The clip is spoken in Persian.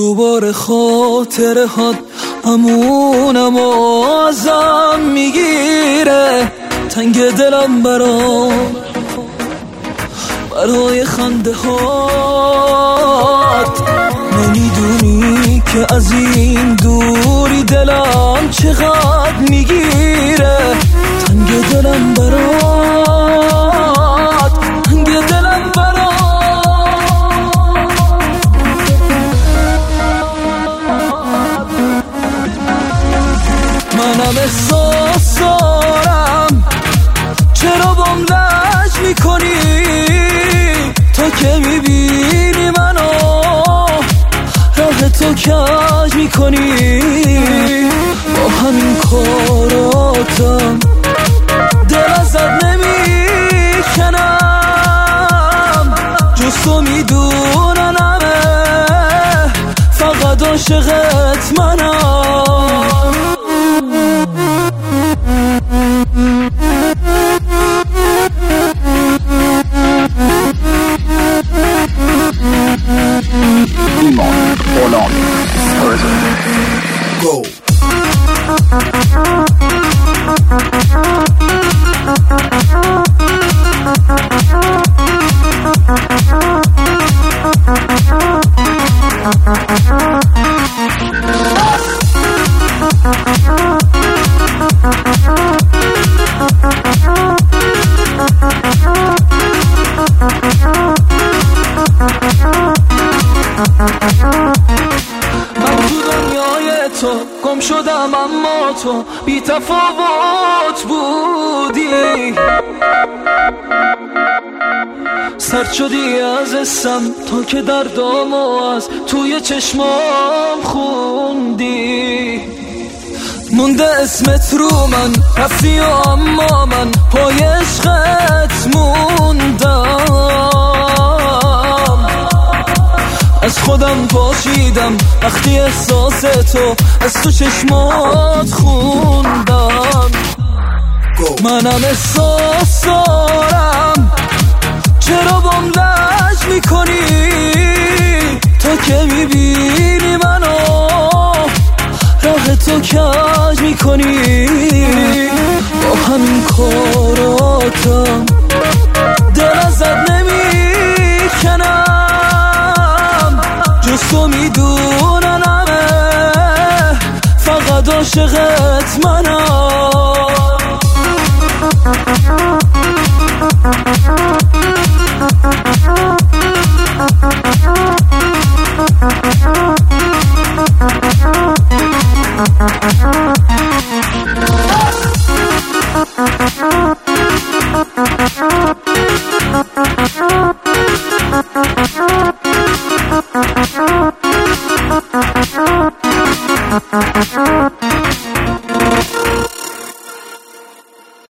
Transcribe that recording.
دوباره خاطر هات همونم ازم می‌گیره. تنگ دلم برام برای خنده هات. نمی‌دونی که از این دوری دلم چقدر می‌گیره. تنگ دلم برات که می‌بینی منو راه تو کج می‌کنی. با همین کاراتم دل ازت نمی‌کنم. جز تو می‌دونن همه فقط عاشقت منم. roll. تو گم شدم اما تو بی تفاوت بودی. سرد شدی از اسم تو که دردامو از توی چشمام خوندی. مونده اسمت رو من رفتی و اما من پای خودم پاشیدم. وقتی احساس تو از تو چشمات خوندم. منم احساس دارم. چرا بام لج می‌کنی؟ تو که می‌بینی منو. راه تو کج می‌کنی؟ با همین کاراتم تو می‌دونن همه فقط عاشقت منم!